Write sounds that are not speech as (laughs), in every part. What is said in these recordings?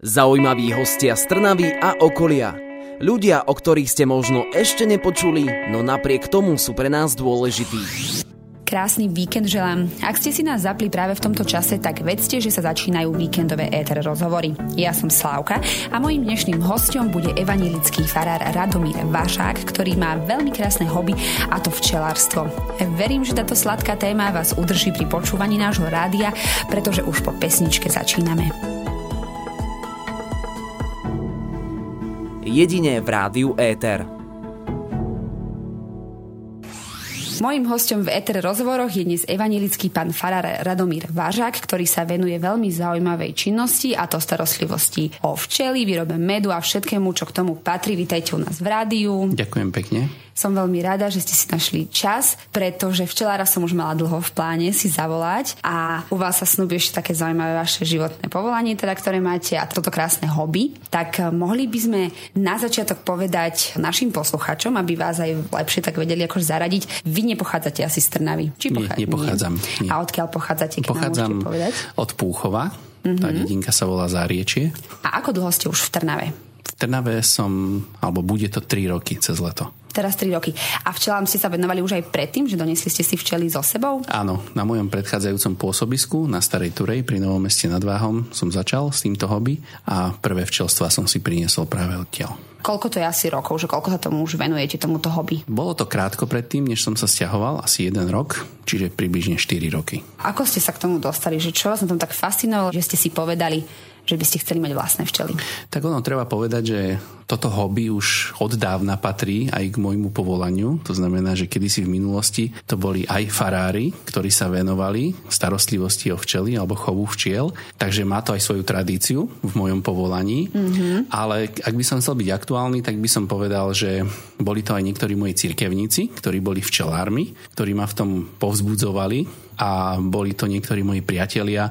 Zaujímaví hostia z Trnavy a okolia. Ľudia, o ktorých ste možno ešte nepočuli, no napriek tomu sú pre nás dôležití. Krásny víkend želám. Ak ste si nás zapli práve v tomto čase, tak vedzte, že sa začínajú víkendové éter rozhovory. Ja som Slávka a mojím dnešným hostom bude evanilický farár Radomír Vašák, ktorý má veľmi krásne hobby a to včelárstvo. Verím, že táto sladká téma vás udrží pri počúvaní nášho rádia, pretože už po pesničke začíname. Jedine v rádiu Éter. Mojím hostom v Eter rozhovoroch je dnes evanilický pán farár Radomír Vážak, ktorý sa venuje veľmi zaujímavej činnosti a to starostlivosti o včely, výrobe medu a všetkému, čo k tomu patrí. Vítajte u nás v rádiu. Ďakujem pekne. Som veľmi rada, že ste si našli čas, pretože včelára som už mala dlho v pláne si zavolať a u vás sa snúbi ešte také zaujímavé vaše životné povolanie, teda, ktoré máte a toto krásne hobby. Tak eh, mohli by sme na začiatok povedať našim posluchačom, aby vás aj lepšie tak vedeli ako zaradiť. Vy nepochádzate asi z Trnavy. Či pochá... Nie, nepochádzam. Nie. A odkiaľ pochádzate? Pochádzam povedať? od Púchova. Mm-hmm. Tá mhm. dedinka sa volá Záriečie. A ako dlho ste už v Trnave? V Trnave som, alebo bude to 3 roky cez leto. Teraz 3 roky. A včelám ste sa venovali už aj predtým, že donesli ste si včely so sebou? Áno, na mojom predchádzajúcom pôsobisku na Starej Turej pri Novom meste nad Váhom som začal s týmto hobby a prvé včelstva som si priniesol práve odtiaľ. Koľko to je asi rokov, že koľko sa tomu už venujete, tomuto hobby? Bolo to krátko predtým, než som sa stiahoval, asi jeden rok, čiže približne 4 roky. Ako ste sa k tomu dostali? Že čo vás na tom tak fascinovalo, že ste si povedali, že by ste chceli mať vlastné včely? Tak ono treba povedať, že toto hobby už od dávna patrí aj k môjmu povolaniu. To znamená, že kedysi v minulosti to boli aj farári, ktorí sa venovali starostlivosti o včely alebo chovu včiel. Takže má to aj svoju tradíciu v mojom povolaní. Mm-hmm. Ale ak by som chcel byť aktuálny, tak by som povedal, že boli to aj niektorí moji cirkevníci, ktorí boli včelármi, ktorí ma v tom povzbudzovali a boli to niektorí moji priatelia,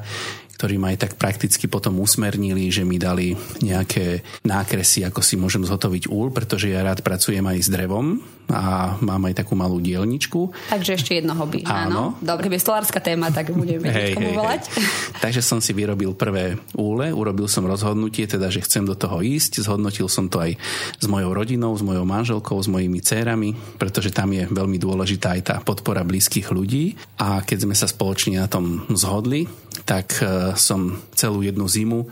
ktorí ma aj tak prakticky potom usmernili, že mi dali nejaké nákresy, ako si môžem zhotoviť úl, pretože ja rád pracujem aj s drevom a mám aj takú malú dielničku. Takže ešte jedno hobby. Áno. áno. Dobre, je stolárska téma, tak budeme komu hey, volať. Hey. (laughs) Takže som si vyrobil prvé úle, urobil som rozhodnutie, teda, že chcem do toho ísť. Zhodnotil som to aj s mojou rodinou, s mojou manželkou, s mojimi dcérami, pretože tam je veľmi dôležitá aj tá podpora blízkych ľudí. A keď sme sa spoločne na tom zhodli, tak e, som celú jednu zimu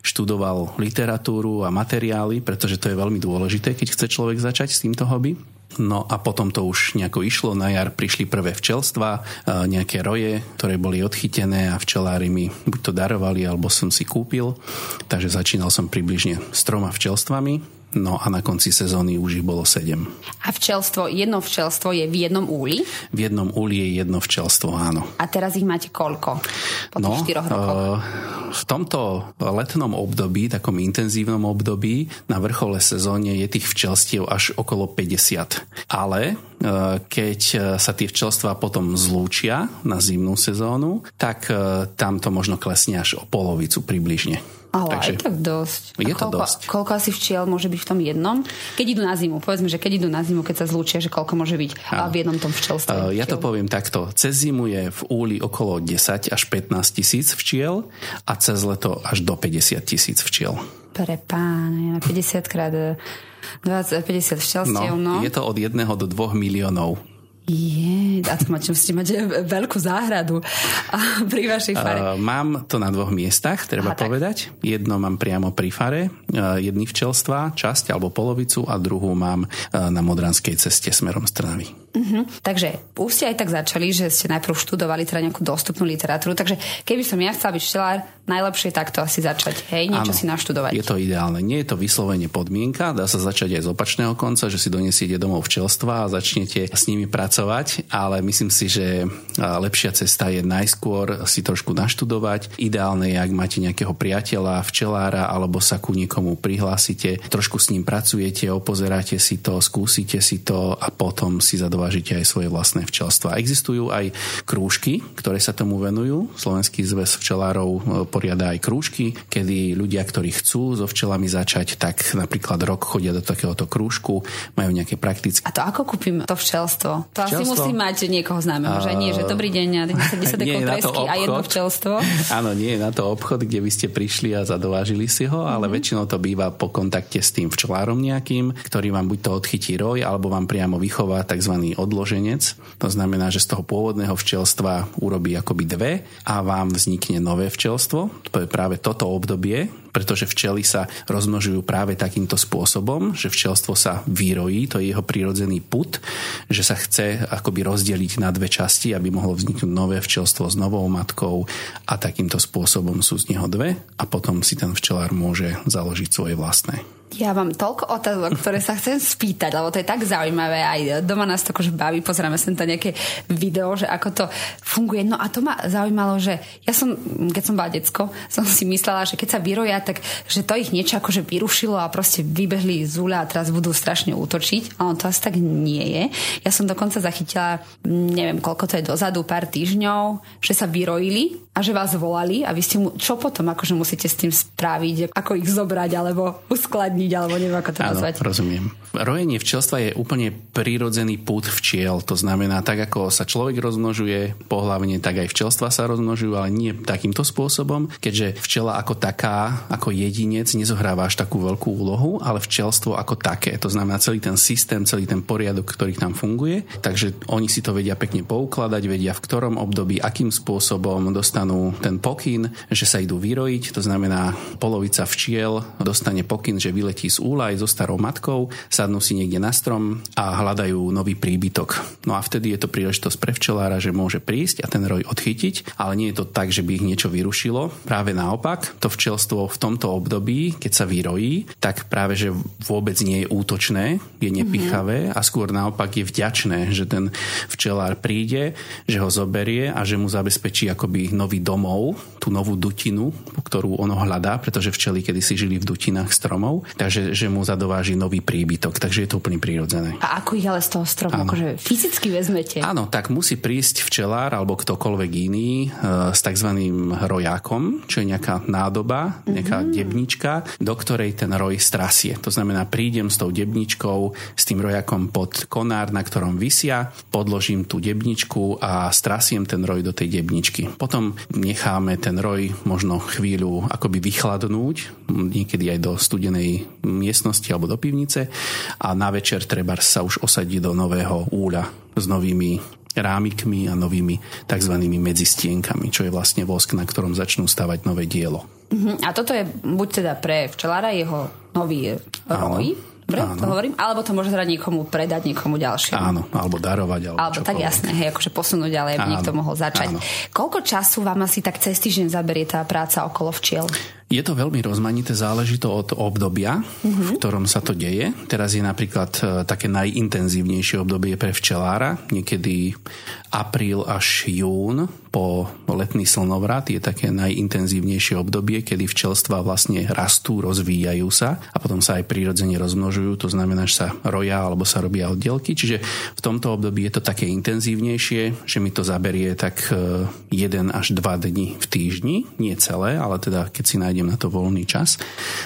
študoval literatúru a materiály, pretože to je veľmi dôležité, keď chce človek začať s týmto hobby. No a potom to už nejako išlo, na jar prišli prvé včelstva, e, nejaké roje, ktoré boli odchytené a včelári mi buď to darovali, alebo som si kúpil. Takže začínal som približne s troma včelstvami No a na konci sezóny už ich bolo 7. A včelstvo, jedno včelstvo je v jednom úli? V jednom úli je jedno včelstvo, áno. A teraz ich máte koľko? Po no, tých rokoch? Uh, v tomto letnom období, takom intenzívnom období, na vrchole sezóne je tých včelstiev až okolo 50. Ale uh, keď sa tie včelstva potom zlúčia na zimnú sezónu, tak tam to možno klesne až o polovicu približne. Ale Takže, aj tak dosť. Je koľko, to dosť. Koľko asi včiel môže byť v tom jednom? Keď idú na zimu, povedzme, že keď idú na zimu, keď sa zlúčia, že koľko môže byť a. v jednom tom včelstve? Ja to poviem takto. Cez zimu je v úli okolo 10 až 15 tisíc včiel a cez leto až do 50 tisíc včiel. Pre páne, 50 krát 20, 50 včelstiev, no, no. Je to od 1 do 2 miliónov je, a to máte, musíte mať veľkú záhradu pri vašej fare. Uh, mám to na dvoch miestach, treba Aha, povedať. Tak. Jedno mám priamo pri fare, uh, jedný včelstva, časť alebo polovicu a druhú mám uh, na Modranskej ceste smerom z Trnavy. Uh-huh. Takže už ste aj tak začali, že ste najprv študovali teda nejakú dostupnú literatúru, takže keby som ja chcela byť včelár, najlepšie takto asi začať, hej, niečo ano, si naštudovať. Je to ideálne. Nie je to vyslovene podmienka, dá sa začať aj z opačného konca, že si donesiete domov včelstva a začnete s nimi pracovať, ale myslím si, že lepšia cesta je najskôr si trošku naštudovať. Ideálne je, ak máte nejakého priateľa, včelára, alebo sa ku niekomu prihlásite, trošku s ním pracujete, opozeráte si to, skúsite si to a potom si za dva dovážite aj svoje vlastné včelstva. Existujú aj krúžky, ktoré sa tomu venujú. Slovenský zväz včelárov e, poriada aj krúžky, kedy ľudia, ktorí chcú so včelami začať, tak napríklad rok chodia do takéhoto krúžku, majú nejaké praktické. A to ako kúpim to včelstvo? To včelstvo? asi musí mať niekoho známeho, že nie, že dobrý deň a 10 (laughs) a jedno včelstvo. (laughs) Áno, nie je na to obchod, kde by ste prišli a zadovážili si ho, ale mm-hmm. väčšinou to býva po kontakte s tým včelárom nejakým, ktorý vám buď to odchytí roj, alebo vám priamo vychová tzv. Odloženec. To znamená, že z toho pôvodného včelstva urobí akoby dve a vám vznikne nové včelstvo. To je práve toto obdobie, pretože včely sa rozmnožujú práve takýmto spôsobom, že včelstvo sa vyrojí, to je jeho prírodzený put, že sa chce akoby rozdeliť na dve časti, aby mohlo vzniknúť nové včelstvo s novou matkou a takýmto spôsobom sú z neho dve a potom si ten včelár môže založiť svoje vlastné. Ja mám toľko otázok, ktoré sa chcem spýtať, lebo to je tak zaujímavé. Aj doma nás to akože baví, pozeráme sem to nejaké video, že ako to funguje. No a to ma zaujímalo, že ja som, keď som bola decko, som si myslela, že keď sa vyroja, tak že to ich niečo akože vyrušilo a proste vybehli z úľa a teraz budú strašne útočiť. Ale to asi tak nie je. Ja som dokonca zachytila, neviem koľko to je dozadu, pár týždňov, že sa vyrojili a že vás volali a vy ste mu, čo potom akože musíte s tým spraviť, ako ich zobrať alebo uskladniť, alebo neviem ako to nazvať. rozumiem. Rojenie včelstva je úplne prírodzený pút včiel, to znamená tak, ako sa človek rozmnožuje pohlavne, tak aj včelstva sa rozmnožujú, ale nie takýmto spôsobom, keďže včela ako taká, ako jedinec nezohráva až takú veľkú úlohu, ale včelstvo ako také, to znamená celý ten systém, celý ten poriadok, ktorý tam funguje, takže oni si to vedia pekne poukladať, vedia v ktorom období, akým spôsobom dostanú dostanú ten pokyn, že sa idú vyrojiť, to znamená polovica včiel dostane pokyn, že vyletí z úlaj so starou matkou, sadnú si niekde na strom a hľadajú nový príbytok. No a vtedy je to príležitosť pre včelára, že môže prísť a ten roj odchytiť, ale nie je to tak, že by ich niečo vyrušilo. Práve naopak, to včelstvo v tomto období, keď sa vyrojí, tak práve, že vôbec nie je útočné, je nepichavé mm-hmm. a skôr naopak je vďačné, že ten včelár príde, že ho zoberie a že mu zabezpečí akoby nový nový domov, tú novú dutinu, ktorú ono hľadá, pretože včely kedysi žili v dutinách stromov, takže že mu zadováži nový príbytok, takže je to úplne prírodzené. A ako ich ale z toho stromu akože fyzicky vezmete? Áno, tak musí prísť včelár alebo ktokoľvek iný e, s tzv. rojákom, čo je nejaká nádoba, nejaká mm-hmm. debnička, do ktorej ten roj strasie. To znamená, prídem s tou debničkou, s tým rojakom pod konár, na ktorom vysia, podložím tú debničku a strasiem ten roj do tej debničky. Potom necháme ten roj možno chvíľu akoby vychladnúť, niekedy aj do studenej miestnosti alebo do pivnice a na večer treba sa už osadiť do nového úľa s novými rámikmi a novými tzv. medzistienkami, čo je vlastne vosk, na ktorom začnú stavať nové dielo. Uh-huh. A toto je buď teda pre včelára jeho nový roj. Dobre, Áno. to hovorím? Alebo to môže teda niekomu predať, niekomu ďalšiemu. Áno, alebo darovať. Alebo, alebo tak jasné, hej, akože posunúť ďalej, aby niekto mohol začať. Áno. Koľko času vám asi tak cez týždeň zaberie tá práca okolo včiel? Je to veľmi rozmanité, záleží to od obdobia, mm-hmm. v ktorom sa to deje. Teraz je napríklad e, také najintenzívnejšie obdobie pre včelára, niekedy apríl až jún po letný slnovrat je také najintenzívnejšie obdobie, kedy včelstva vlastne rastú, rozvíjajú sa a potom sa aj prirodzene rozmnožujú, to znamená, že sa roja alebo sa robia oddelky, čiže v tomto období je to také intenzívnejšie, že mi to zaberie tak 1 e, až 2 dni v týždni, nie celé, ale teda keď si nájdem nájdem na to voľný čas,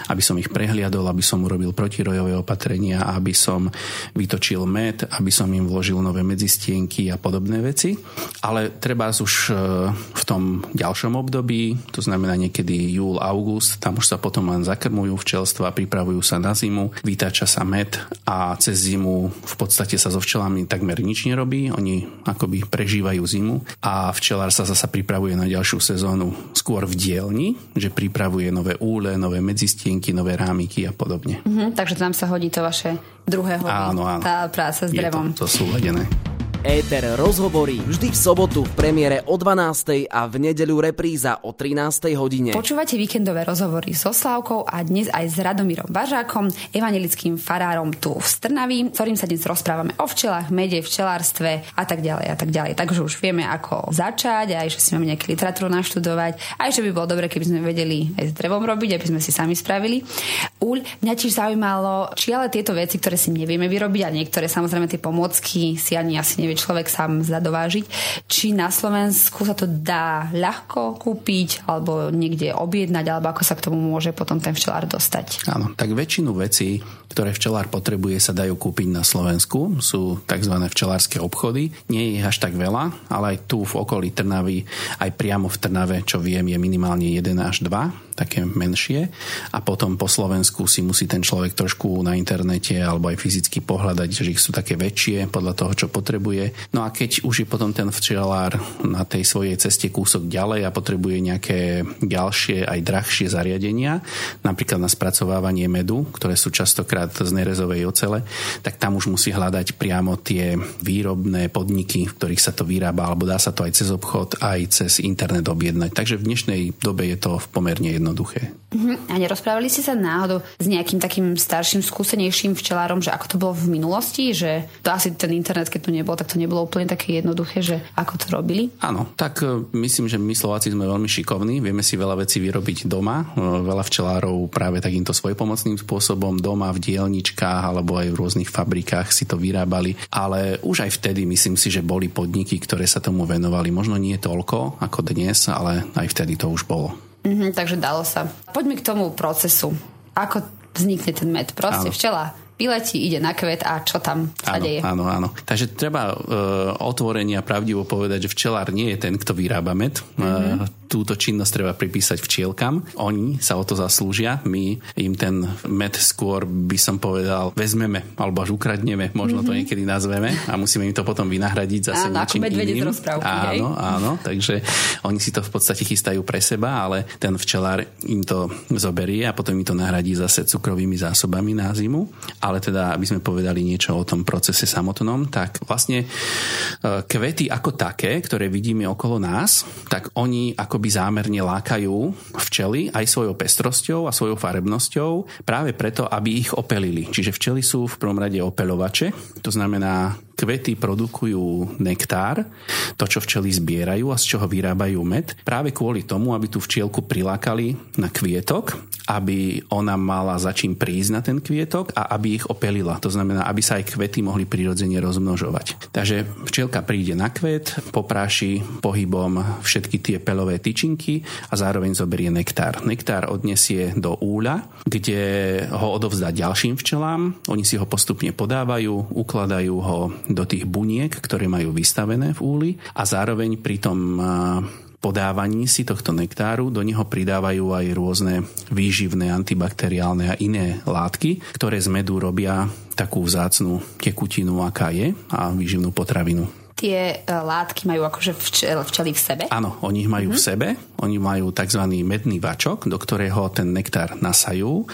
aby som ich prehliadol, aby som urobil protirojové opatrenia, aby som vytočil med, aby som im vložil nové medzistienky a podobné veci. Ale treba už e, v tom ďalšom období, to znamená niekedy júl, august, tam už sa potom len zakrmujú včelstva, pripravujú sa na zimu, vytáča sa med a cez zimu v podstate sa so včelami takmer nič nerobí, oni akoby prežívajú zimu a včelár sa zasa pripravuje na ďalšiu sezónu skôr v dielni, že pripravuje pripravuje nové úle, nové medzistienky, nové rámiky a podobne. Mm-hmm, takže tam sa hodí to vaše druhé hobby, áno, áno. tá práca s drevom. Je to, to sú vedené. Éter rozhovorí vždy v sobotu v premiére o 12. a v nedeľu repríza o 13. hodine. Počúvate víkendové rozhovory so Slavkou a dnes aj s Radomírom Bažákom, evangelickým farárom tu v Strnaví, ktorým sa dnes rozprávame o včelách, mede, včelárstve a tak ďalej a tak ďalej. Takže už vieme, ako začať, aj že si máme nejakú literatúru naštudovať, aj že by bolo dobre, keby sme vedeli aj s drevom robiť, aby sme si sami spravili. úľ. Mňa tiež zaujímalo, či ale tieto veci, ktoré si nevieme vyrobiť a niektoré samozrejme tie pomôcky si ani asi nevie človek sám zadovážiť, či na Slovensku sa to dá ľahko kúpiť alebo niekde objednať, alebo ako sa k tomu môže potom ten včelár dostať. Áno, tak väčšinu vecí, ktoré včelár potrebuje, sa dajú kúpiť na Slovensku. Sú tzv. včelárske obchody. Nie je ich až tak veľa, ale aj tu v okolí Trnavy, aj priamo v Trnave, čo viem, je minimálne 1 až 2, také menšie. A potom po Slovensku si musí ten človek trošku na internete alebo aj fyzicky pohľadať, že ich sú také väčšie podľa toho, čo potrebuje. No a keď už je potom ten včelár na tej svojej ceste kúsok ďalej a potrebuje nejaké ďalšie aj drahšie zariadenia, napríklad na spracovávanie medu, ktoré sú častokrát z nerezovej ocele, tak tam už musí hľadať priamo tie výrobné podniky, v ktorých sa to vyrába, alebo dá sa to aj cez obchod, aj cez internet objednať. Takže v dnešnej dobe je to pomerne jednoduché. Uh-huh. A nerozprávali ste sa náhodou s nejakým takým starším, skúsenejším včelárom, že ako to bolo v minulosti, že to asi ten internet, keď tu nebol, tak to nebolo úplne také jednoduché, že ako to robili? Áno, tak e, myslím, že my Slováci sme veľmi šikovní, vieme si veľa vecí vyrobiť doma, e, veľa včelárov práve takýmto svojpomocným spôsobom doma v dielničkách alebo aj v rôznych fabrikách si to vyrábali, ale už aj vtedy myslím si, že boli podniky, ktoré sa tomu venovali. Možno nie toľko ako dnes, ale aj vtedy to už bolo. Mm-hmm, takže dalo sa. Poďme k tomu procesu. Ako vznikne ten med? Proste Áno. včela vyletí, ide na kvet a čo tam sa áno, deje. Áno, áno. Takže treba uh, otvorenie a pravdivo povedať, že včelár nie je ten, kto vyrába med. Mm-hmm. Uh, túto činnosť treba pripísať včielkam. Oni sa o to zaslúžia. My im ten med skôr by som povedal vezmeme alebo až ukradneme, možno mm-hmm. to mhm. niekedy nazveme a musíme im to potom vynahradiť zase áno, niečím iným. Rozprávky, áno, áno, takže oni si to v podstate chystajú pre seba, ale ten včelár im to zoberie a potom im to nahradí zase cukrovými zásobami na zimu. Ale teda, aby sme povedali niečo o tom procese samotnom, tak vlastne e, kvety ako také, ktoré vidíme okolo nás, tak oni ako akoby zámerne lákajú včely aj svojou pestrosťou a svojou farebnosťou práve preto, aby ich opelili. Čiže včely sú v prvom rade opeľovače, to znamená Kvety produkujú nektár, to, čo včely zbierajú a z čoho vyrábajú med, práve kvôli tomu, aby tú včielku prilákali na kvietok, aby ona mala za čím prísť na ten kvietok a aby ich opelila. To znamená, aby sa aj kvety mohli prirodzene rozmnožovať. Takže včielka príde na kvet, popráši pohybom všetky tie pelové tyčinky a zároveň zoberie nektár. Nektár odnesie do úľa, kde ho odovzdá ďalším včelám. Oni si ho postupne podávajú, ukladajú ho do tých buniek, ktoré majú vystavené v úli a zároveň pri tom podávaní si tohto nektáru do neho pridávajú aj rôzne výživné, antibakteriálne a iné látky, ktoré z medu robia takú vzácnú tekutinu, aká je a výživnú potravinu tie e, látky majú akože včel, včely v sebe? Áno, oni ich majú mm-hmm. v sebe. Oni majú tzv. medný vačok, do ktorého ten nektár nasajú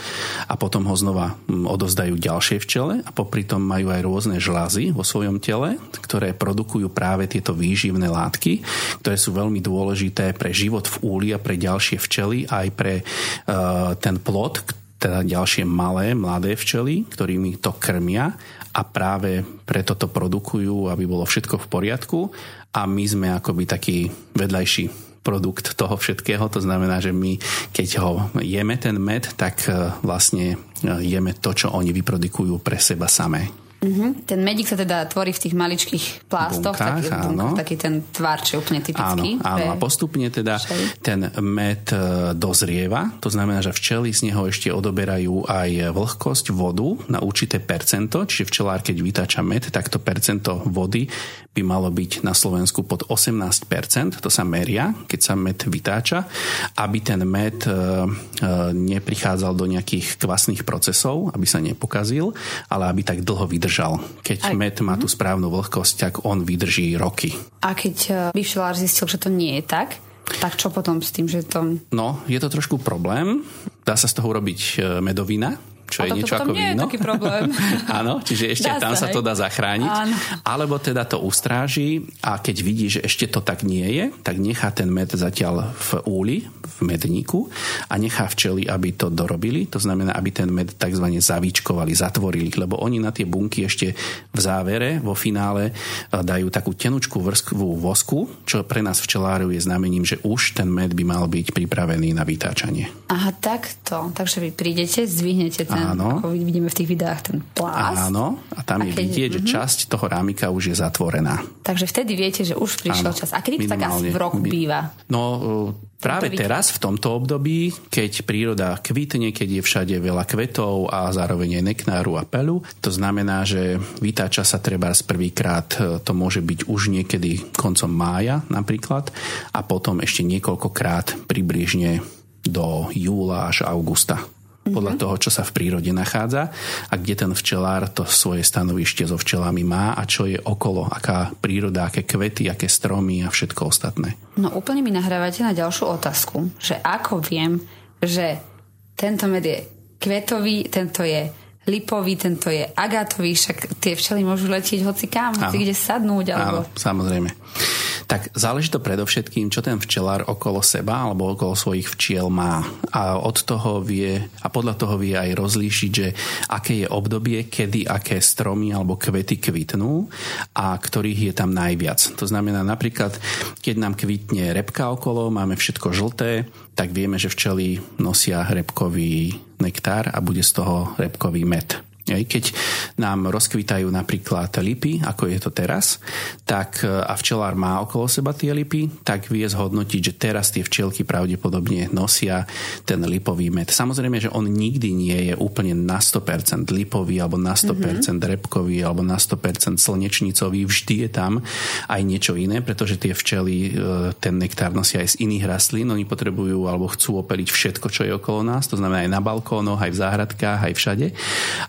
a potom ho znova odozdajú ďalšie včele a popri tom majú aj rôzne žlazy vo svojom tele, ktoré produkujú práve tieto výživné látky, ktoré sú veľmi dôležité pre život v úli a pre ďalšie včely aj pre uh, ten plod, teda ďalšie malé, mladé včely, ktorými to krmia a práve preto to produkujú, aby bolo všetko v poriadku a my sme akoby taký vedľajší produkt toho všetkého. To znamená, že my, keď ho jeme ten med, tak e, vlastne e, jeme to, čo oni vyprodukujú pre seba samé. Uh-huh. Ten medík sa teda tvorí v tých maličkých plástoch, Bunkách, taký, bunkách, taký ten tvar, čo je úplne typický. Áno, áno. a postupne teda včely. ten med e, dozrieva, to znamená, že včely z neho ešte odoberajú aj vlhkosť vodu na určité percento, čiže včelár, keď vytáča med, tak to percento vody by malo byť na Slovensku pod 18%, to sa meria, keď sa med vytáča, aby ten med e, e, neprichádzal do nejakých kvasných procesov, aby sa nepokazil, ale aby tak dlho vydržal. Keď Aj. med má tú mhm. správnu vlhkosť, tak on vydrží roky. A keď e, vyšelár zistil, že to nie je tak, tak čo potom s tým, že to... No, je to trošku problém. Dá sa z toho urobiť medovina, čo je niečo ako víno. Nie je taký problém. (laughs) Áno, čiže ešte dá tam sa, sa to dá zachrániť. Áno. Alebo teda to ustráži a keď vidí, že ešte to tak nie je, tak nechá ten med zatiaľ v úli, v medníku a nechá včely, aby to dorobili. To znamená, aby ten med tzv. zavíčkovali, zatvorili, lebo oni na tie bunky ešte v závere, vo finále dajú takú tenučku vrstvu vosku, čo pre nás včelárov je znamením, že už ten med by mal byť pripravený na vytáčanie. Aha, takto. Takže vy prídete, zdvihnete ten, Áno. ako vidíme v tých videách, ten plás. Áno, a tam a je keď, vidieť, že uh-huh. časť toho rámika už je zatvorená. Takže vtedy viete, že už prišiel Áno, čas. A kedy to tak asi v roku býva? No, Práve teraz, v tomto období, keď príroda kvitne, keď je všade veľa kvetov a zároveň aj neknáru a pelu, to znamená, že vytáča sa treba z prvýkrát, e, to môže byť už niekedy koncom mája napríklad a potom ešte niekoľkokrát približne do júla až augusta podľa mhm. toho, čo sa v prírode nachádza a kde ten včelár to svoje stanovište so včelami má a čo je okolo, aká príroda, aké kvety, aké stromy a všetko ostatné. No úplne mi nahrávate na ďalšiu otázku, že ako viem, že tento med je kvetový, tento je lipový, tento je agatový, však tie včely môžu letieť hoci kam, hoci kde sadnúť. Alebo... Áno, samozrejme tak záleží to predovšetkým, čo ten včelár okolo seba alebo okolo svojich včiel má. A od toho vie, a podľa toho vie aj rozlíšiť, že aké je obdobie, kedy aké stromy alebo kvety kvitnú a ktorých je tam najviac. To znamená napríklad, keď nám kvitne repka okolo, máme všetko žlté, tak vieme, že včely nosia repkový nektár a bude z toho repkový med. Keď nám rozkvitajú napríklad lipy, ako je to teraz, tak e, a včelár má okolo seba tie lipy, tak vie zhodnotiť, že teraz tie včielky pravdepodobne nosia ten lipový med. Samozrejme, že on nikdy nie je úplne na 100% lipový alebo na 100% mm-hmm. repkový alebo na 100% slnečnicový. Vždy je tam aj niečo iné, pretože tie včely e, ten nektár nosia aj z iných rastlín. Oni potrebujú alebo chcú opeliť všetko, čo je okolo nás. To znamená aj na balkónoch, aj v záhradkách, aj všade.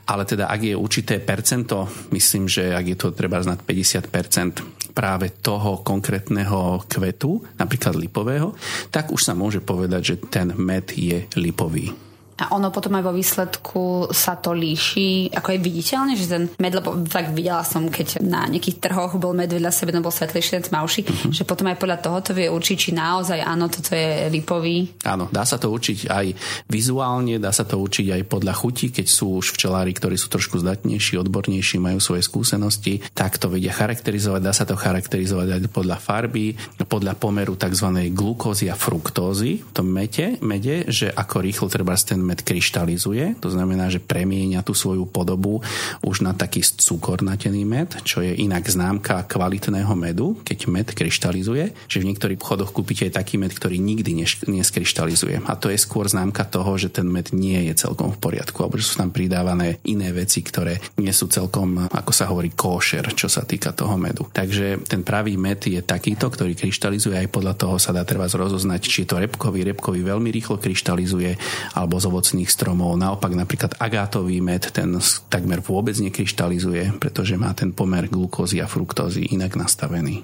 Ale teda ak je určité percento, myslím, že ak je to treba znať 50% práve toho konkrétneho kvetu, napríklad lipového, tak už sa môže povedať, že ten med je lipový. A ono potom aj vo výsledku sa to líši, ako je viditeľne, že ten med, lebo tak videla som, keď na nejakých trhoch bol med vedľa sebe, no bol svetlejší, ten tmavší, uh-huh. že potom aj podľa toho to vie určiť, či naozaj áno, toto je lipový. Áno, dá sa to určiť aj vizuálne, dá sa to určiť aj podľa chuti, keď sú už včelári, ktorí sú trošku zdatnejší, odbornejší, majú svoje skúsenosti, tak to vedia charakterizovať, dá sa to charakterizovať aj podľa farby, podľa pomeru tzv. glukózy a fruktózy v tom mete, mede, že ako rýchlo treba ten med kryštalizuje, to znamená, že premieňa tú svoju podobu už na taký cukornatený med, čo je inak známka kvalitného medu, keď med kryštalizuje, že v niektorých obchodoch kúpite aj taký med, ktorý nikdy neskryštalizuje. A to je skôr známka toho, že ten med nie je celkom v poriadku, alebo že sú tam pridávané iné veci, ktoré nie sú celkom, ako sa hovorí, košer, čo sa týka toho medu. Takže ten pravý med je takýto, ktorý kryštalizuje, aj podľa toho sa dá treba rozoznať, či je to repkový, repkový veľmi rýchlo kryštalizuje, alebo z ovocných stromov. Naopak napríklad agátový med, ten takmer vôbec nekryštalizuje, pretože má ten pomer glukózy a fruktózy inak nastavený.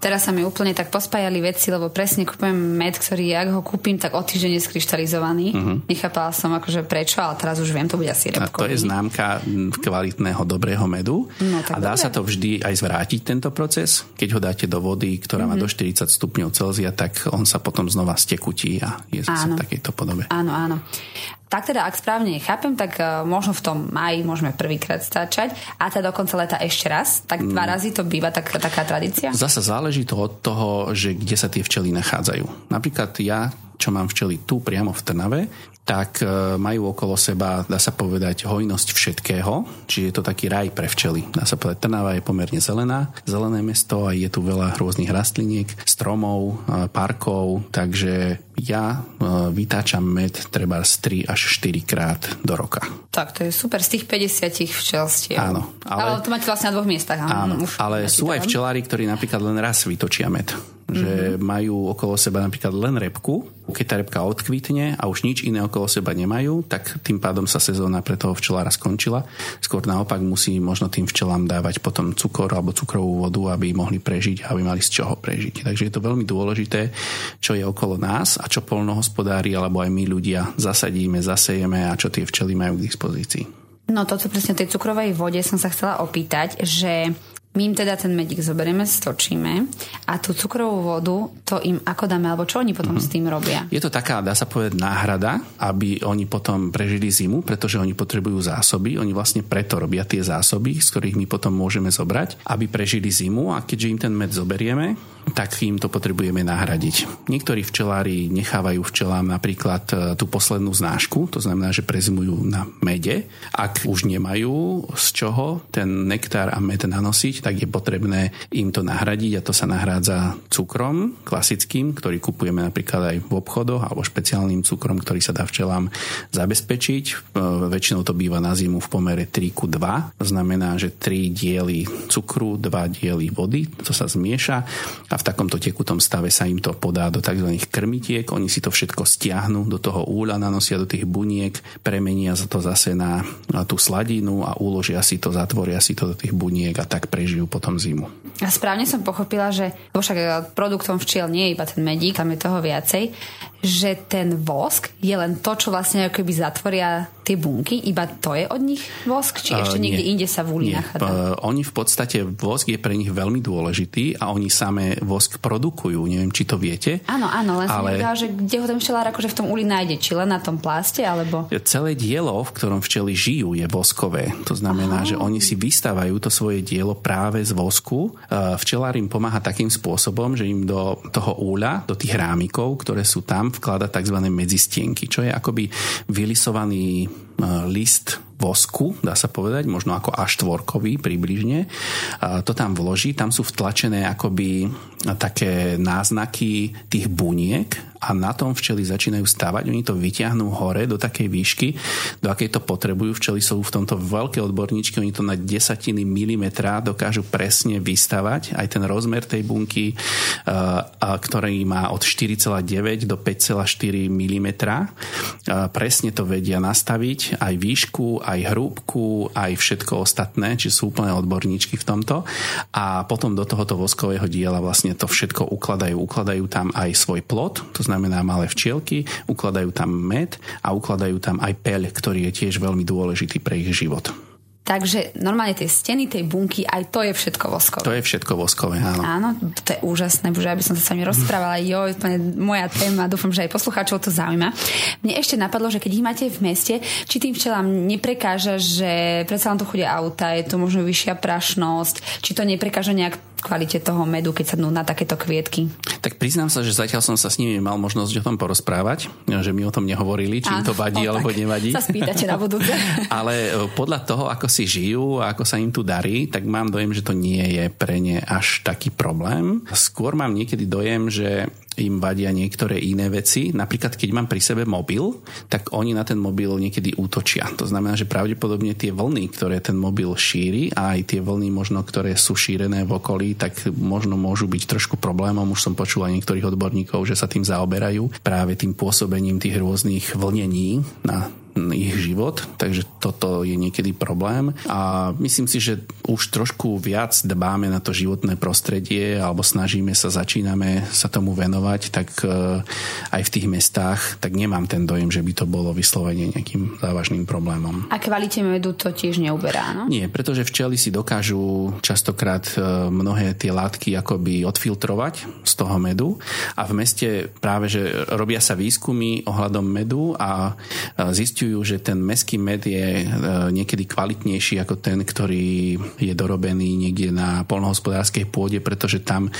Teraz sa mi úplne tak pospájali veci, lebo presne kúpujem med, ktorý, ak ho kúpim, tak o týždeň je skryštalizovaný. Uh-huh. Nechápala som akože prečo, ale teraz už viem, to bude asi repkový. A to je známka kvalitného, dobrého medu. No, a dá dobre. sa to vždy aj zvrátiť, tento proces. Keď ho dáte do vody, ktorá uh-huh. má do 40 mhm. stupňov Celzia, tak on sa potom znova stekutí a je zase v takejto podobe. Áno, áno. Tak teda, ak správne chápem, tak uh, možno v tom maji môžeme prvýkrát stáčať a teda do konca leta ešte raz. Tak dva mm. razy to býva tak, taká tradícia? Zasa záleží to od toho, že kde sa tie včely nachádzajú. Napríklad ja čo mám včely tu priamo v Trnave, tak e, majú okolo seba, dá sa povedať, hojnosť všetkého, čiže je to taký raj pre včely. Dá sa povedať, Trnava je pomerne zelená, zelené mesto a je tu veľa rôznych rastliniek, stromov, e, parkov, takže ja e, vytáčam med treba z 3 až 4 krát do roka. Tak to je super, z tých 50 včelstiev. Áno. Ale, ale to máte vlastne na dvoch miestach. Áno, už ale sú aj včelári, ktorí napríklad len raz vytočia med že mm-hmm. majú okolo seba napríklad len repku, keď tá repka odkvitne a už nič iné okolo seba nemajú, tak tým pádom sa sezóna pre toho včelára skončila. Skôr naopak musí možno tým včelám dávať potom cukor alebo cukrovú vodu, aby mohli prežiť, aby mali z čoho prežiť. Takže je to veľmi dôležité, čo je okolo nás a čo polnohospodári alebo aj my ľudia zasadíme, zasejeme a čo tie včely majú k dispozícii. No toto presne tej cukrovej vode som sa chcela opýtať, že my im teda ten medík zoberieme, stočíme a tú cukrovú vodu to im ako dáme, alebo čo oni potom mm-hmm. s tým robia? Je to taká, dá sa povedať, náhrada, aby oni potom prežili zimu, pretože oni potrebujú zásoby. Oni vlastne preto robia tie zásoby, z ktorých my potom môžeme zobrať, aby prežili zimu a keďže im ten med zoberieme, tak im to potrebujeme nahradiť. Niektorí včelári nechávajú včelám napríklad e, tú poslednú znášku, to znamená, že prezimujú na mede. Ak už nemajú z čoho ten nektár a med nanosiť, tak je potrebné im to nahradiť a to sa nahrádza cukrom klasickým, ktorý kupujeme napríklad aj v obchodoch alebo špeciálnym cukrom, ktorý sa dá včelám zabezpečiť. E, väčšinou to býva na zimu v pomere 3 ku 2. To znamená, že 3 diely cukru, 2 diely vody, to sa zmieša a v takomto tekutom stave sa im to podá do tzv. krmitiek, oni si to všetko stiahnu do toho úľa, nanosia do tých buniek, premenia to zase na, na tú sladinu a uložia si to, zatvoria si to do tých buniek a tak prežijú potom zimu. A správne som pochopila, že však produktom včiel nie je iba ten medík, tam je toho viacej, že ten vosk je len to, čo vlastne ako keby zatvoria tie bunky, iba to je od nich vosk, či ešte uh, niekde inde sa v úli nachádza? Uh, oni v podstate, vosk je pre nich veľmi dôležitý a oni samé vosk produkujú, neviem, či to viete. Áno, áno, len ale... som vedela, že kde ho ten včelár akože v tom úli nájde, či len na tom pláste, alebo... Celé dielo, v ktorom včely žijú, je voskové. To znamená, Aha. že oni si vystávajú to svoje dielo práve z vosku. Uh, včelár im pomáha takým spôsobom, že im do toho úľa, do tých rámikov, ktoré sú tam, vklada tzv. medzistienky, čo je akoby vylisovaný list vosku, dá sa povedať, možno ako A4 približne. To tam vloží, tam sú vtlačené akoby také náznaky tých buniek a na tom včely začínajú stavať. Oni to vyťahnú hore do takej výšky, do akej to potrebujú. Včely sú v tomto veľké odborníčky, oni to na desatiny milimetra dokážu presne vystavať. Aj ten rozmer tej bunky, ktorý má od 4,9 do 5,4 mm. Presne to vedia nastaviť, aj výšku, aj hrúbku, aj všetko ostatné, či sú úplne odborníčky v tomto. A potom do tohoto voskového diela vlastne to všetko ukladajú. Ukladajú tam aj svoj plot, to znamená malé včielky, ukladajú tam med a ukladajú tam aj peľ, ktorý je tiež veľmi dôležitý pre ich život. Takže normálne tie steny, tej bunky, aj to je všetko voskové. To je všetko voskové, áno. Áno, to je úžasné, bože, aby som sa s vami rozprávala. Jo, to je moja téma, dúfam, že aj poslucháčov to zaujíma. Mne ešte napadlo, že keď ich máte v meste, či tým včelám neprekáža, že predsa len to chudia auta, je to možno vyššia prašnosť, či to neprekáža nejak kvalite toho medu, keď sadnú na takéto kvietky? Tak priznám sa, že zatiaľ som sa s nimi mal možnosť o tom porozprávať, že mi o tom nehovorili, či im to vadí alebo nevadí. Sa spýtate na budúce. (laughs) Ale e, podľa toho, ako si žijú a ako sa im tu darí, tak mám dojem, že to nie je pre ne až taký problém. Skôr mám niekedy dojem, že im vadia niektoré iné veci. Napríklad, keď mám pri sebe mobil, tak oni na ten mobil niekedy útočia. To znamená, že pravdepodobne tie vlny, ktoré ten mobil šíri a aj tie vlny možno, ktoré sú šírené v okolí, tak možno môžu byť trošku problémom. Už som počul aj niektorých odborníkov, že sa tým zaoberajú práve tým pôsobením tých rôznych vlnení na ich život, takže toto je niekedy problém a myslím si, že už trošku viac dbáme na to životné prostredie alebo snažíme sa, začíname sa tomu venovať, tak e, aj v tých mestách, tak nemám ten dojem, že by to bolo vyslovene nejakým závažným problémom. A kvalite medu to tiež neuberá, no? Nie, pretože včely si dokážu častokrát e, mnohé tie látky akoby odfiltrovať z toho medu a v meste práve, že robia sa výskumy ohľadom medu a e, zistujú zistujú, že ten meský med je e, niekedy kvalitnejší ako ten, ktorý je dorobený niekde na polnohospodárskej pôde, pretože tam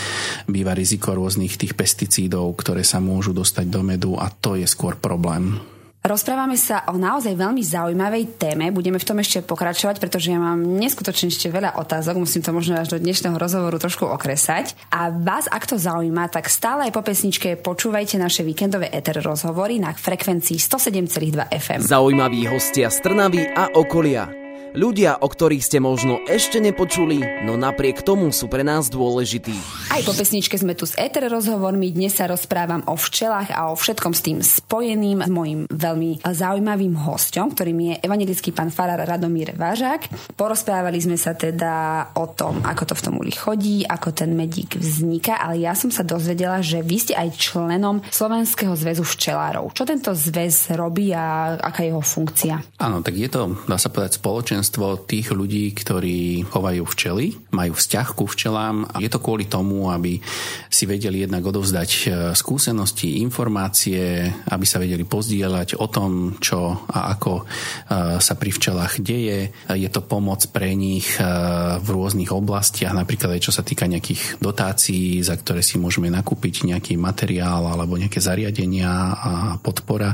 býva riziko rôznych tých pesticídov, ktoré sa môžu dostať do medu a to je skôr problém. Rozprávame sa o naozaj veľmi zaujímavej téme. Budeme v tom ešte pokračovať, pretože ja mám neskutočne ešte veľa otázok. Musím to možno až do dnešného rozhovoru trošku okresať. A vás, ak to zaujíma, tak stále aj po pesničke počúvajte naše víkendové eter rozhovory na frekvencii 107,2 FM. Zaujímaví hostia z Trnavy a okolia. Ľudia, o ktorých ste možno ešte nepočuli, no napriek tomu sú pre nás dôležití. Aj po pesničke sme tu s Eter rozhovormi. Dnes sa rozprávam o včelách a o všetkom s tým spojeným s mojim veľmi zaujímavým hostom, ktorým je evangelický pán farár Radomír Vážák. Porozprávali sme sa teda o tom, ako to v tom uli chodí, ako ten medík vzniká, ale ja som sa dozvedela, že vy ste aj členom Slovenského zväzu včelárov. Čo tento zväz robí a aká je jeho funkcia? Áno, tak je to, dá sa povedať, spoločenstvo spoločenstvo tých ľudí, ktorí chovajú včely, majú vzťah ku včelám je to kvôli tomu, aby si vedeli jednak odovzdať e, skúsenosti, informácie, aby sa vedeli pozdieľať o tom, čo a ako e, sa pri včelách deje. Je to pomoc pre nich e, v rôznych oblastiach, napríklad aj čo sa týka nejakých dotácií, za ktoré si môžeme nakúpiť nejaký materiál alebo nejaké zariadenia a podpora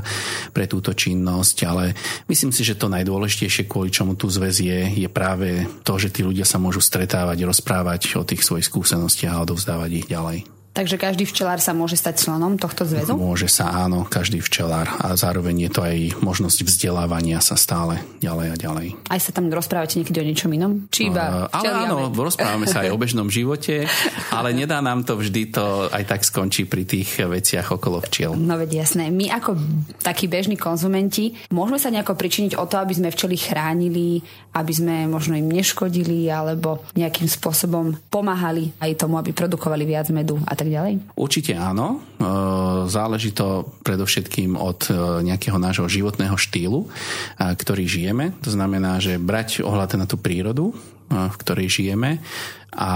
pre túto činnosť, ale myslím si, že to najdôležitejšie, kvôli čomu tu zväz je, je práve to, že tí ľudia sa môžu stretávať, rozprávať o tých svojich skúsenostiach a odovzdávať ich ďalej. Takže každý včelár sa môže stať členom tohto zväzu? Môže sa, áno, každý včelár. A zároveň je to aj možnosť vzdelávania sa stále ďalej a ďalej. Aj sa tam rozprávate niekedy o niečom inom? Či iba uh, Ale áno, rozprávame sa aj o bežnom živote, ale nedá nám to vždy, to aj tak skončí pri tých veciach okolo včiel. No veď jasné. My ako takí bežní konzumenti môžeme sa nejako pričiniť o to, aby sme včely chránili, aby sme možno im neškodili alebo nejakým spôsobom pomáhali aj tomu, aby produkovali viac medu a tak tak ďalej? Určite áno. E, záleží to predovšetkým od e, nejakého nášho životného štýlu, e, ktorý žijeme. To znamená, že brať ohľad na tú prírodu, v ktorej žijeme a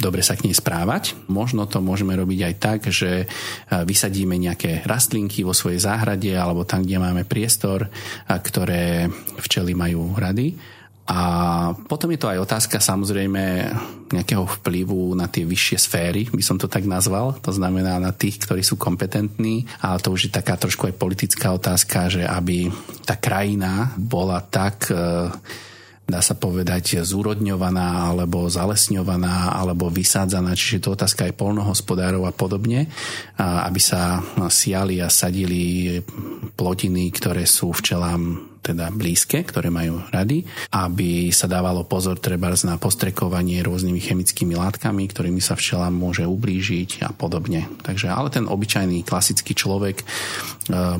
dobre sa k nej správať. Možno to môžeme robiť aj tak, že vysadíme nejaké rastlinky vo svojej záhrade alebo tam, kde máme priestor, ktoré včely majú rady a potom je to aj otázka samozrejme nejakého vplyvu na tie vyššie sféry, by som to tak nazval. To znamená na tých, ktorí sú kompetentní. Ale to už je taká trošku aj politická otázka, že aby tá krajina bola tak e, dá sa povedať, zúrodňovaná alebo zalesňovaná alebo vysádzaná, čiže to otázka aj polnohospodárov a podobne, aby sa siali a sadili plotiny, ktoré sú včelám teda blízke, ktoré majú rady, aby sa dávalo pozor treba na postrekovanie rôznymi chemickými látkami, ktorými sa včelám môže ublížiť a podobne. Takže, ale ten obyčajný klasický človek e,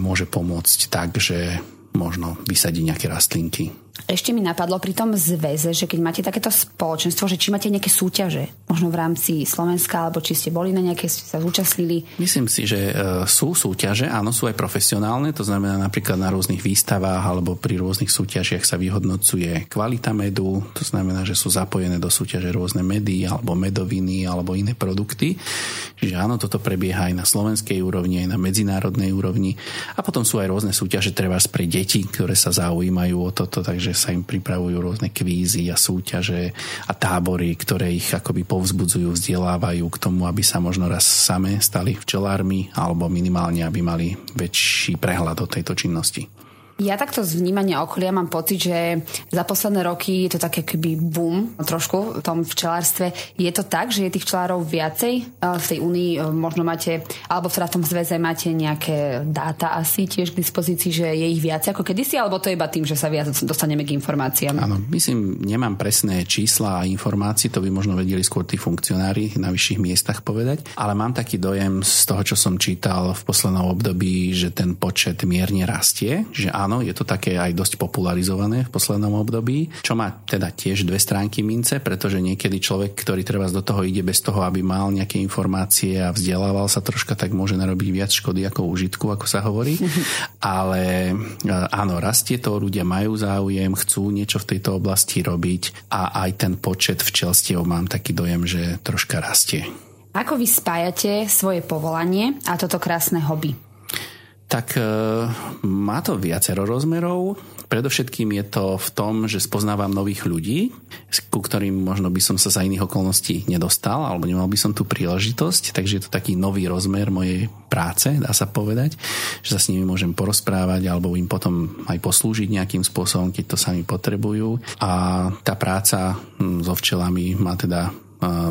môže pomôcť tak, že možno vysadiť nejaké rastlinky ešte mi napadlo pri tom zväze, že keď máte takéto spoločenstvo, že či máte nejaké súťaže, možno v rámci Slovenska, alebo či ste boli na nejaké, ste sa zúčastnili? Myslím si, že e, sú súťaže, áno, sú aj profesionálne, to znamená napríklad na rôznych výstavách alebo pri rôznych súťažiach sa vyhodnocuje kvalita medu, to znamená, že sú zapojené do súťaže rôzne medy alebo medoviny alebo iné produkty. Čiže áno, toto prebieha aj na slovenskej úrovni, aj na medzinárodnej úrovni. A potom sú aj rôzne súťaže treba pre deti, ktoré sa zaujímajú o toto, takže že sa im pripravujú rôzne kvízy a súťaže a tábory, ktoré ich akoby povzbudzujú, vzdelávajú k tomu, aby sa možno raz same stali včelármi alebo minimálne, aby mali väčší prehľad o tejto činnosti. Ja takto z vnímania okolia mám pocit, že za posledné roky je to také keby boom trošku v tom včelárstve. Je to tak, že je tých včelárov viacej v tej únii? E, možno máte, alebo v tom zväze máte nejaké dáta asi tiež k dispozícii, že je ich viac ako kedysi, alebo to je iba tým, že sa viac dostaneme k informáciám? Áno, myslím, nemám presné čísla a informácie, to by možno vedeli skôr tí funkcionári na vyšších miestach povedať, ale mám taký dojem z toho, čo som čítal v poslednom období, že ten počet mierne rastie, že áno, áno, je to také aj dosť popularizované v poslednom období, čo má teda tiež dve stránky mince, pretože niekedy človek, ktorý treba do toho ide bez toho, aby mal nejaké informácie a vzdelával sa troška, tak môže narobiť viac škody ako užitku, ako sa hovorí. (laughs) Ale e, áno, rastie to, ľudia majú záujem, chcú niečo v tejto oblasti robiť a aj ten počet včelstiev mám taký dojem, že troška rastie. Ako vy spájate svoje povolanie a toto krásne hobby? Tak e, má to viacero rozmerov. Predovšetkým je to v tom, že spoznávam nových ľudí, ku ktorým možno by som sa za iných okolností nedostal, alebo nemal by som tú príležitosť, takže je to taký nový rozmer mojej práce, dá sa povedať, že sa s nimi môžem porozprávať alebo im potom aj poslúžiť nejakým spôsobom, keď to sami potrebujú. A tá práca hm, so včelami má teda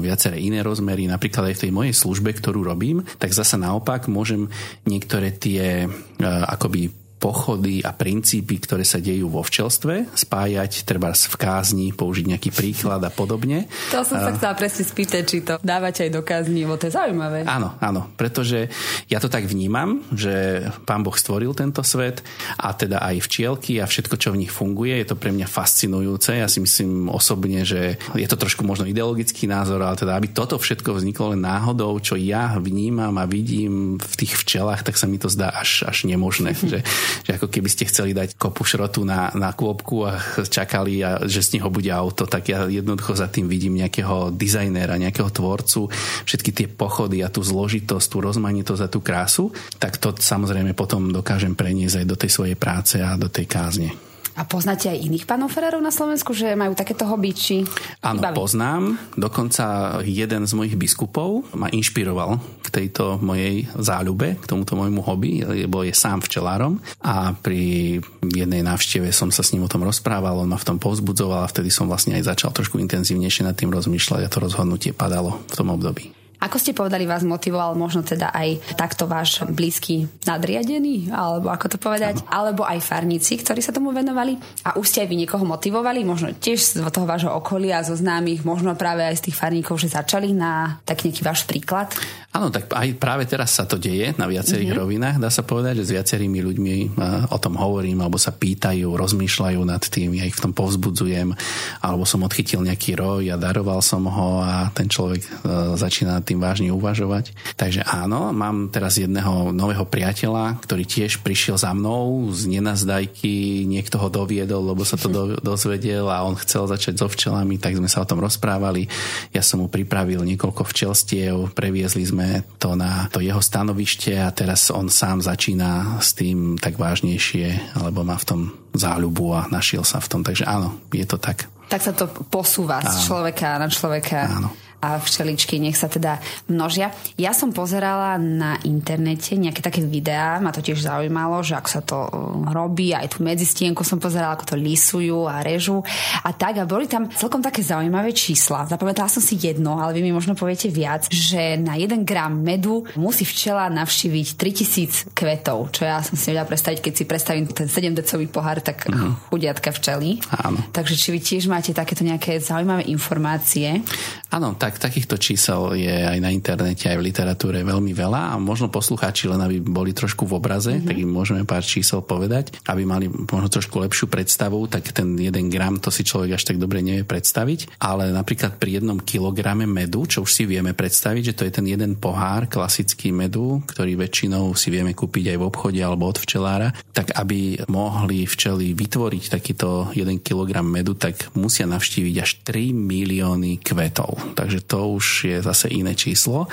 viaceré iné rozmery, napríklad aj v tej mojej službe, ktorú robím, tak zasa naopak môžem niektoré tie akoby pochody a princípy, ktoré sa dejú vo včelstve, spájať treba v kázni, použiť nejaký príklad a podobne. To som sa chcela presne spýtať, či to dávate aj do kázni, lebo to je zaujímavé. Áno, áno, pretože ja to tak vnímam, že pán Boh stvoril tento svet a teda aj včielky a všetko, čo v nich funguje, je to pre mňa fascinujúce. Ja si myslím osobne, že je to trošku možno ideologický názor, ale teda aby toto všetko vzniklo len náhodou, čo ja vnímam a vidím v tých včelách, tak sa mi to zdá až, až nemožné. (laughs) že že ako keby ste chceli dať kopu šrotu na, na kôpku a čakali, a, že z neho bude auto, tak ja jednoducho za tým vidím nejakého dizajnéra, nejakého tvorcu, všetky tie pochody a tú zložitosť, tú rozmanitosť a tú krásu, tak to samozrejme potom dokážem preniesť aj do tej svojej práce a do tej kázne. A poznáte aj iných pánov Ferrarov na Slovensku, že majú takéto hobby? Či Áno, baví? poznám. Dokonca jeden z mojich biskupov ma inšpiroval k tejto mojej záľube, k tomuto môjmu hobby, lebo je sám včelárom a pri jednej návšteve som sa s ním o tom rozprával, on ma v tom povzbudzoval a vtedy som vlastne aj začal trošku intenzívnejšie nad tým rozmýšľať a to rozhodnutie padalo v tom období. Ako ste povedali, vás motivoval možno teda aj takto váš blízky nadriadený, alebo ako to povedať, ano. alebo aj farníci, ktorí sa tomu venovali a už ste aj vy niekoho motivovali, možno tiež z toho vášho okolia, zo známych, možno práve aj z tých farníkov, že začali na tak nejaký váš príklad? Áno, tak aj práve teraz sa to deje na viacerých mm-hmm. rovinách. Dá sa povedať, že s viacerými ľuďmi e, o tom hovorím, alebo sa pýtajú, rozmýšľajú nad tým, ja ich v tom povzbudzujem, alebo som odchytil nejaký roj a daroval som ho a ten človek e, začína tým vážne uvažovať. Takže áno, mám teraz jedného nového priateľa, ktorý tiež prišiel za mnou z nenazdajky, niekto ho doviedol, lebo sa to do, (laughs) dozvedel a on chcel začať so včelami, tak sme sa o tom rozprávali. Ja som mu pripravil niekoľko včelstiev, previezli sme to na to jeho stanovište a teraz on sám začína s tým tak vážnejšie, alebo má v tom záľubu a našiel sa v tom. Takže áno, je to tak. Tak sa to posúva áno. z človeka na človeka. Áno a včeličky nech sa teda množia. Ja som pozerala na internete nejaké také videá, ma to tiež zaujímalo, že ako sa to uh, robí, aj tú medzistienku som pozerala, ako to lisujú a režu a tak a boli tam celkom také zaujímavé čísla. Zapamätala som si jedno, ale vy mi možno poviete viac, že na 1 gram medu musí včela navštíviť 3000 kvetov, čo ja som si vedela predstaviť, keď si predstavím ten 7-decový pohár, tak uh-huh. chudiatka včely. Áno. Takže či vy tiež máte takéto nejaké zaujímavé informácie? Áno, tak tak takýchto čísel je aj na internete, aj v literatúre veľmi veľa a možno poslucháči len aby boli trošku v obraze, mm-hmm. tak im môžeme pár čísel povedať, aby mali možno trošku lepšiu predstavu, tak ten jeden gram to si človek až tak dobre nevie predstaviť, ale napríklad pri jednom kilograme medu, čo už si vieme predstaviť, že to je ten jeden pohár klasický medu, ktorý väčšinou si vieme kúpiť aj v obchode alebo od včelára, tak aby mohli včely vytvoriť takýto 1 kg medu, tak musia navštíviť až 3 milióny kvetov. Takže takže to už je zase iné číslo.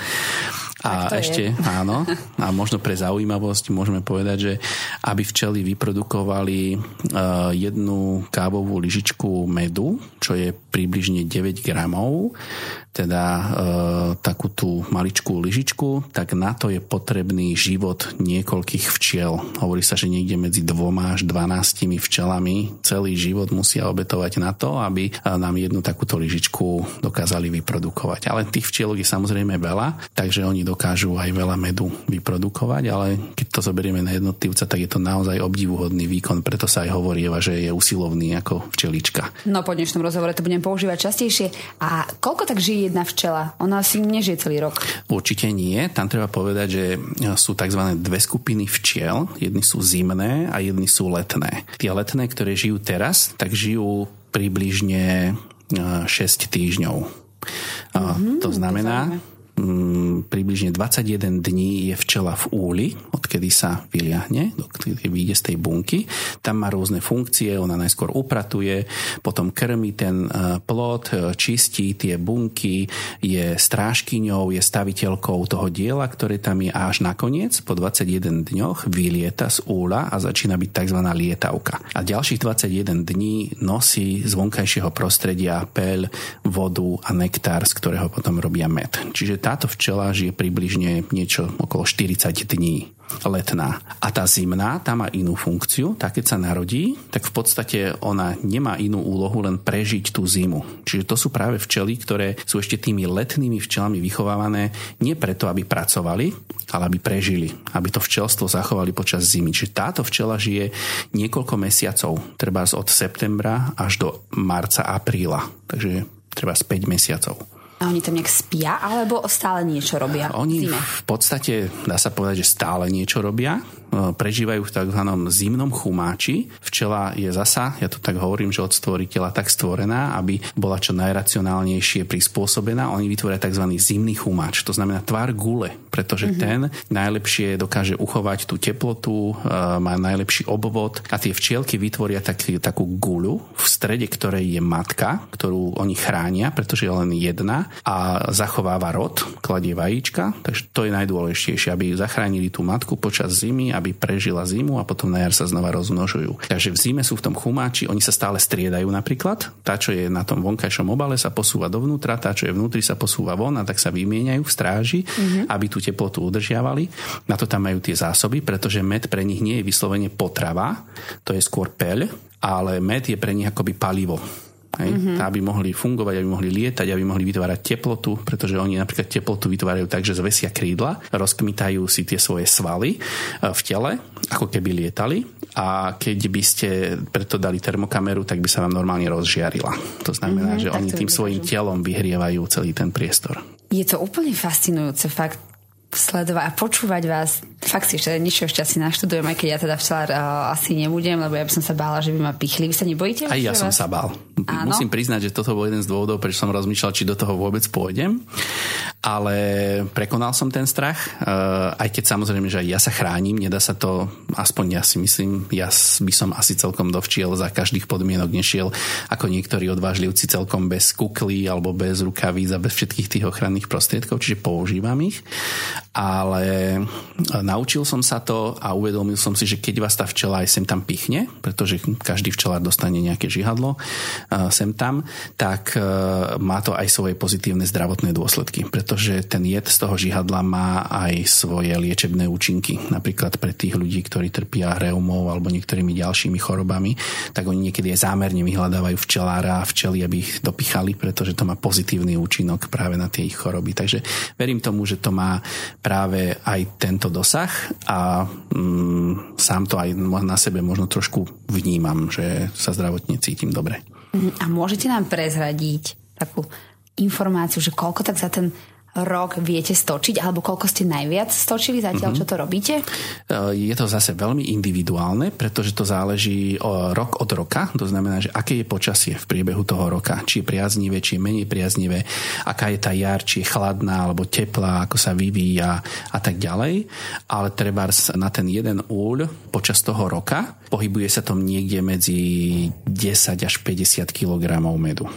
A ešte, je. áno, a možno pre zaujímavosť môžeme povedať, že aby včely vyprodukovali uh, jednu kávovú lyžičku medu, čo je približne 9 gramov, teda e, takú tú maličkú lyžičku, tak na to je potrebný život niekoľkých včiel. Hovorí sa, že niekde medzi dvoma až dvanáctimi včelami celý život musia obetovať na to, aby nám jednu takúto lyžičku dokázali vyprodukovať. Ale tých včielok je samozrejme veľa, takže oni dokážu aj veľa medu vyprodukovať, ale keď to zoberieme na jednotlivca, tak je to naozaj obdivuhodný výkon, preto sa aj hovorí, že je usilovný ako včelička. No po dnešnom rozhovore to budem používať častejšie. A koľko tak žije jedna včela? Ona asi nežije celý rok. Určite nie. Tam treba povedať, že sú tzv. dve skupiny včiel. Jedni sú zimné a jedni sú letné. Tie letné, ktoré žijú teraz, tak žijú približne 6 týždňov. Mm-hmm, to znamená, to mm, približne 21 dní je včela v úli, odkedy sa vyliahne, odkedy vyjde z tej bunky. Tam má rôzne funkcie, ona najskôr upratuje, potom krmi ten e, plod, e, čistí tie bunky, je strážkyňou, je staviteľkou toho diela, ktoré tam je až nakoniec po 21 dňoch vylieta z úla a začína byť tzv. lietavka. A ďalších 21 dní nosí z vonkajšieho prostredia peľ, vodu a nektár, z ktorého potom robia med. Čiže táto včela žije približne niečo okolo 40 dní letná. A tá zimná, tá má inú funkciu. Tá keď sa narodí, tak v podstate ona nemá inú úlohu len prežiť tú zimu. Čiže to sú práve včely, ktoré sú ešte tými letnými včelami vychovávané nie preto, aby pracovali, ale aby prežili. Aby to včelstvo zachovali počas zimy. Čiže táto včela žije niekoľko mesiacov. Treba od septembra až do marca, apríla. Takže treba z 5 mesiacov. A oni tam nejak spia, alebo stále niečo robia? Oni v, podstate, dá sa povedať, že stále niečo robia. E, prežívajú v tzv. zimnom chumáči. Včela je zasa, ja to tak hovorím, že od stvoriteľa tak stvorená, aby bola čo najracionálnejšie prispôsobená. Oni vytvoria tzv. zimný chumáč, to znamená tvar gule, pretože mm-hmm. ten najlepšie dokáže uchovať tú teplotu, e, má najlepší obvod a tie včielky vytvoria tak, takú guľu, v strede ktorej je matka, ktorú oni chránia, pretože je len jedna a zachováva rod, kladie vajíčka, takže to je najdôležitejšie, aby zachránili tú matku počas zimy, aby prežila zimu a potom na jar sa znova rozmnožujú. Takže v zime sú v tom chumáči, oni sa stále striedajú napríklad. Tá, čo je na tom vonkajšom obale, sa posúva dovnútra, tá, čo je vnútri, sa posúva von a tak sa vymieňajú v stráži, mm-hmm. aby tú teplotu udržiavali. Na to tam majú tie zásoby, pretože med pre nich nie je vyslovene potrava, to je skôr peľ, ale med je pre nich akoby palivo. Hej? Mm-hmm. Aby mohli fungovať, aby mohli lietať, aby mohli vytvárať teplotu, pretože oni napríklad teplotu vytvárajú tak, že zvesia krídla, rozkmitajú si tie svoje svaly e, v tele, ako keby lietali a keď by ste preto dali termokameru, tak by sa vám normálne rozžiarila. To znamená, mm-hmm, že oni tým svojim telom vyhrievajú celý ten priestor. Je to úplne fascinujúce, fakt sledovať a počúvať vás. Fakt si ešte niečo ešte asi naštudujem, aj keď ja teda včelár uh, asi nebudem, lebo ja by som sa bála, že by ma pichli. Vy sa nebojíte? Aj ja som vás? sa bál. Áno? Musím priznať, že toto bol jeden z dôvodov, prečo som rozmýšľal, či do toho vôbec pôjdem. Ale prekonal som ten strach, uh, aj keď samozrejme, že aj ja sa chránim, nedá sa to, aspoň ja si myslím, ja by som asi celkom dovčiel za každých podmienok nešiel, ako niektorí odvážlivci celkom bez kukly alebo bez rukavíc a bez všetkých tých ochranných prostriedkov, čiže používam ich ale e, naučil som sa to a uvedomil som si, že keď vás tá včela aj sem tam pichne, pretože každý včelár dostane nejaké žihadlo e, sem tam, tak e, má to aj svoje pozitívne zdravotné dôsledky, pretože ten jed z toho žihadla má aj svoje liečebné účinky. Napríklad pre tých ľudí, ktorí trpia reumou alebo niektorými ďalšími chorobami, tak oni niekedy aj zámerne vyhľadávajú včelára a včely, aby ich dopichali, pretože to má pozitívny účinok práve na tie ich choroby. Takže verím tomu, že to má práve aj tento dosah a mm, sám to aj na sebe možno trošku vnímam, že sa zdravotne cítim dobre. A môžete nám prezradiť takú informáciu, že koľko tak za ten rok viete stočiť, alebo koľko ste najviac stočili zatiaľ, mm-hmm. čo to robíte? Eh, je to zase veľmi individuálne, pretože to záleží o rok od roka. To znamená, že aké je počasie v priebehu toho roka. Či je priaznivé, či je menej priaznivé, aká je tá jar, či je chladná alebo teplá, ako sa vyvíja a tak ďalej. Ale treba na ten jeden úľ počas toho roka pohybuje sa tom niekde medzi 10 až 50 kg medu.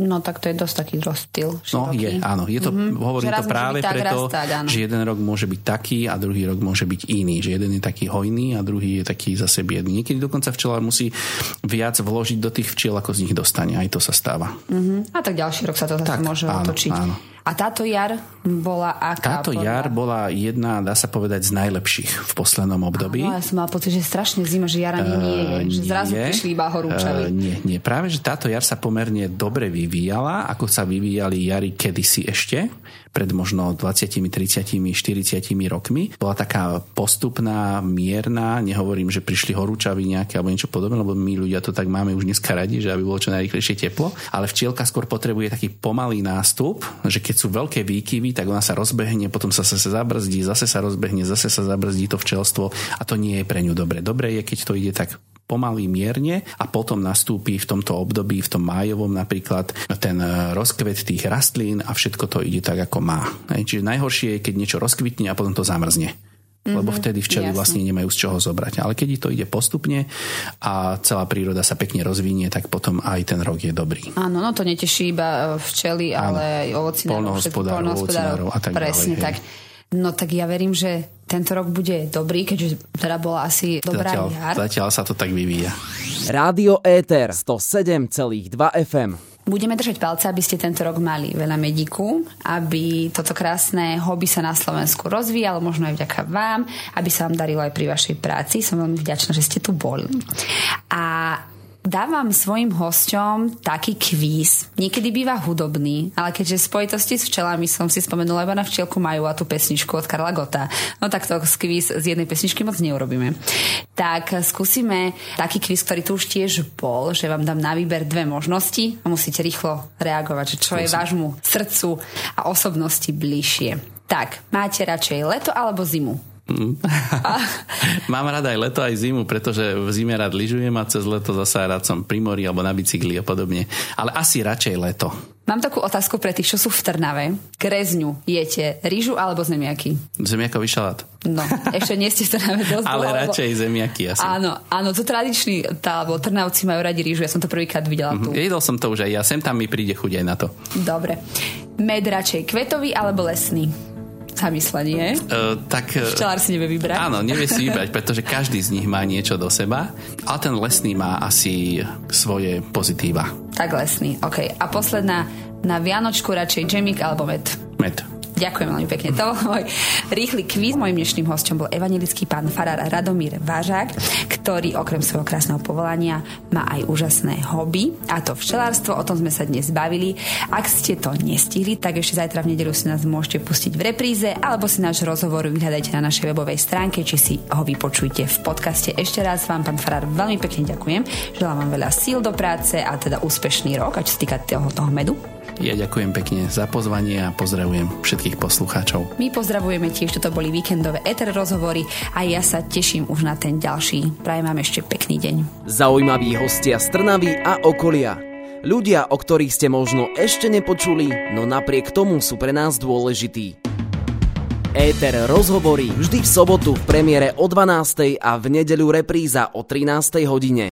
No tak to je dosť taký rozptyl. No je, áno. Je to, mm-hmm. Hovorím to práve preto, tak, že jeden rok môže byť taký a druhý rok môže byť iný. Že jeden je taký hojný a druhý je taký zase biedný. Niekedy dokonca včelár musí viac vložiť do tých včiel, ako z nich dostane. Aj to sa stáva. Mm-hmm. A tak ďalší rok sa to zase tak, môže áno, otočiť. Áno. A táto jar bola aká? Táto podľa... jar bola jedna, dá sa povedať, z najlepších v poslednom období. Áno, ja som mal pocit, že strašne zima, že jara nie je, uh, že zrazu nie, prišli iba horúčavy. Uh, nie, nie. Práve, že táto jar sa pomerne dobre vyvíjala, ako sa vyvíjali jary kedysi ešte pred možno 20, 30, 40 rokmi. Bola taká postupná, mierna, nehovorím, že prišli horúčavy nejaké alebo niečo podobné, lebo my ľudia to tak máme už dneska radi, že aby bolo čo najrychlejšie teplo, ale včielka skôr potrebuje taký pomalý nástup, že keď sú veľké výkyvy, tak ona sa rozbehne, potom sa zase zabrzdí, zase sa rozbehne, zase sa zabrzdí to včelstvo a to nie je pre ňu dobre. Dobre je, keď to ide tak pomaly mierne a potom nastúpi v tomto období, v tom májovom napríklad ten e, rozkvet tých rastlín a všetko to ide tak, ako má. Čiže najhoršie je, keď niečo rozkvitne a potom to zamrzne. Mm-hmm, lebo vtedy včely jasne. vlastne nemajú z čoho zobrať. Ale keď to ide postupne a celá príroda sa pekne rozvinie, tak potom aj ten rok je dobrý. Áno, no to neteší iba e, včely, ale aj ovocinárov, polnohospodárov a tak Presne ďalej, tak. Hej. No tak ja verím, že tento rok bude dobrý, keďže teda bola asi dobrá zatiaľ, jar. Zatiaľ sa to tak vyvíja. Rádio Éter 107,2 FM Budeme držať palce, aby ste tento rok mali veľa medíku, aby toto krásne hobby sa na Slovensku rozvíjalo, možno aj vďaka vám, aby sa vám darilo aj pri vašej práci. Som veľmi vďačná, že ste tu boli. A dávam svojim hosťom taký kvíz. Niekedy býva hudobný, ale keďže spojitosti s včelami som si spomenula, iba na včielku majú a tú pesničku od Karla Gota. No tak to kvíz z jednej pesničky moc neurobíme. Tak skúsime taký kvíz, ktorý tu už tiež bol, že vám dám na výber dve možnosti a musíte rýchlo reagovať, že čo je vášmu srdcu a osobnosti bližšie. Tak, máte radšej leto alebo zimu? (laughs) Mám rada aj leto, aj zimu, pretože v zime rád lyžujem a cez leto zase rád som pri mori alebo na bicykli a podobne. Ale asi radšej leto. Mám takú otázku pre tých, čo sú v Trnave. Krezňu jete rýžu alebo zemiaky? Zemiakový šalát. No, ešte nie ste v Trnave dosť (laughs) Ale dlho, radšej lebo... zemiaky asi. Áno, áno, to tradičný, tá, lebo Trnavci majú radi rýžu, ja som to prvýkrát videla mm-hmm. tu. Jedol som to už aj ja, sem tam mi príde chuť aj na to. Dobre. Med radšej kvetový alebo lesný? Zamyslenie. Uh, tak, e, Včelár si nevie vybrať. Áno, nevie si vybrať, (laughs) pretože každý z nich má niečo do seba, ale ten lesný má asi svoje pozitíva. Tak lesný, ok. A posledná, na Vianočku radšej džemik alebo med? Med. Ďakujem veľmi pekne. To bol môj rýchly kvíz. Mojím dnešným hostom bol evangelický pán farár Radomír Vážák, ktorý okrem svojho krásneho povolania má aj úžasné hobby, a to včelárstvo. O tom sme sa dnes bavili. Ak ste to nestihli, tak ešte zajtra v nedelu si nás môžete pustiť v repríze alebo si náš rozhovor vyhľadajte na našej webovej stránke, či si ho vypočujte v podcaste. Ešte raz vám, pán farár, veľmi pekne ďakujem. Želám vám veľa síl do práce a teda úspešný rok, a čo sa týka toho, toho medu. Ja ďakujem pekne za pozvanie a pozdravujem všetkých poslucháčov. My pozdravujeme tiež, toto boli víkendové ETR rozhovory a ja sa teším už na ten ďalší. Prajem vám ešte pekný deň. Zaujímaví hostia z Trnavy a okolia. Ľudia, o ktorých ste možno ešte nepočuli, no napriek tomu sú pre nás dôležití. Éter rozhovorí vždy v sobotu v premiére o 12. a v nedeľu repríza o 13. hodine.